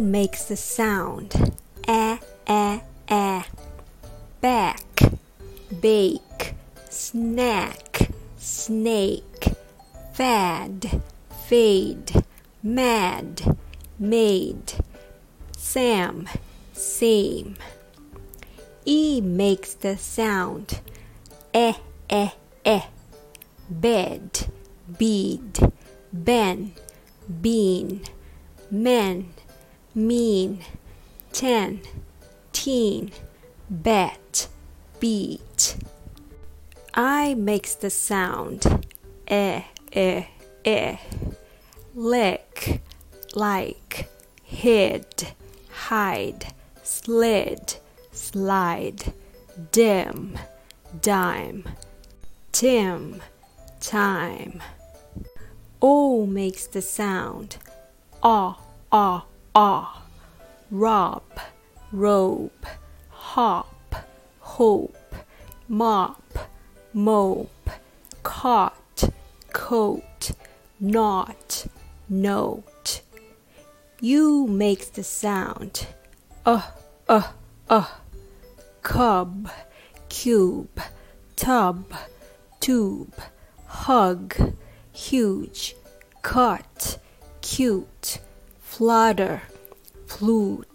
Makes the sound. Eh, eh, eh. Back, bake, snack, snake, fad, fade, mad, made, Sam, same. E makes the sound. Eh, eh, eh. Bed, bead, ben, bean, men, mean, ten, teen, bet, beat. I makes the sound eh, eh, eh. Lick, like, hid, hide, slid, slide, dim, dime, Tim, time. O makes the sound ah, ah, ah. Rob, robe, hop, hope, mop, mope, caught, coat, not, note. U makes the sound uh, uh, uh. Cub, cube, tub, tube, hug, huge, cut, cute, flutter, flute.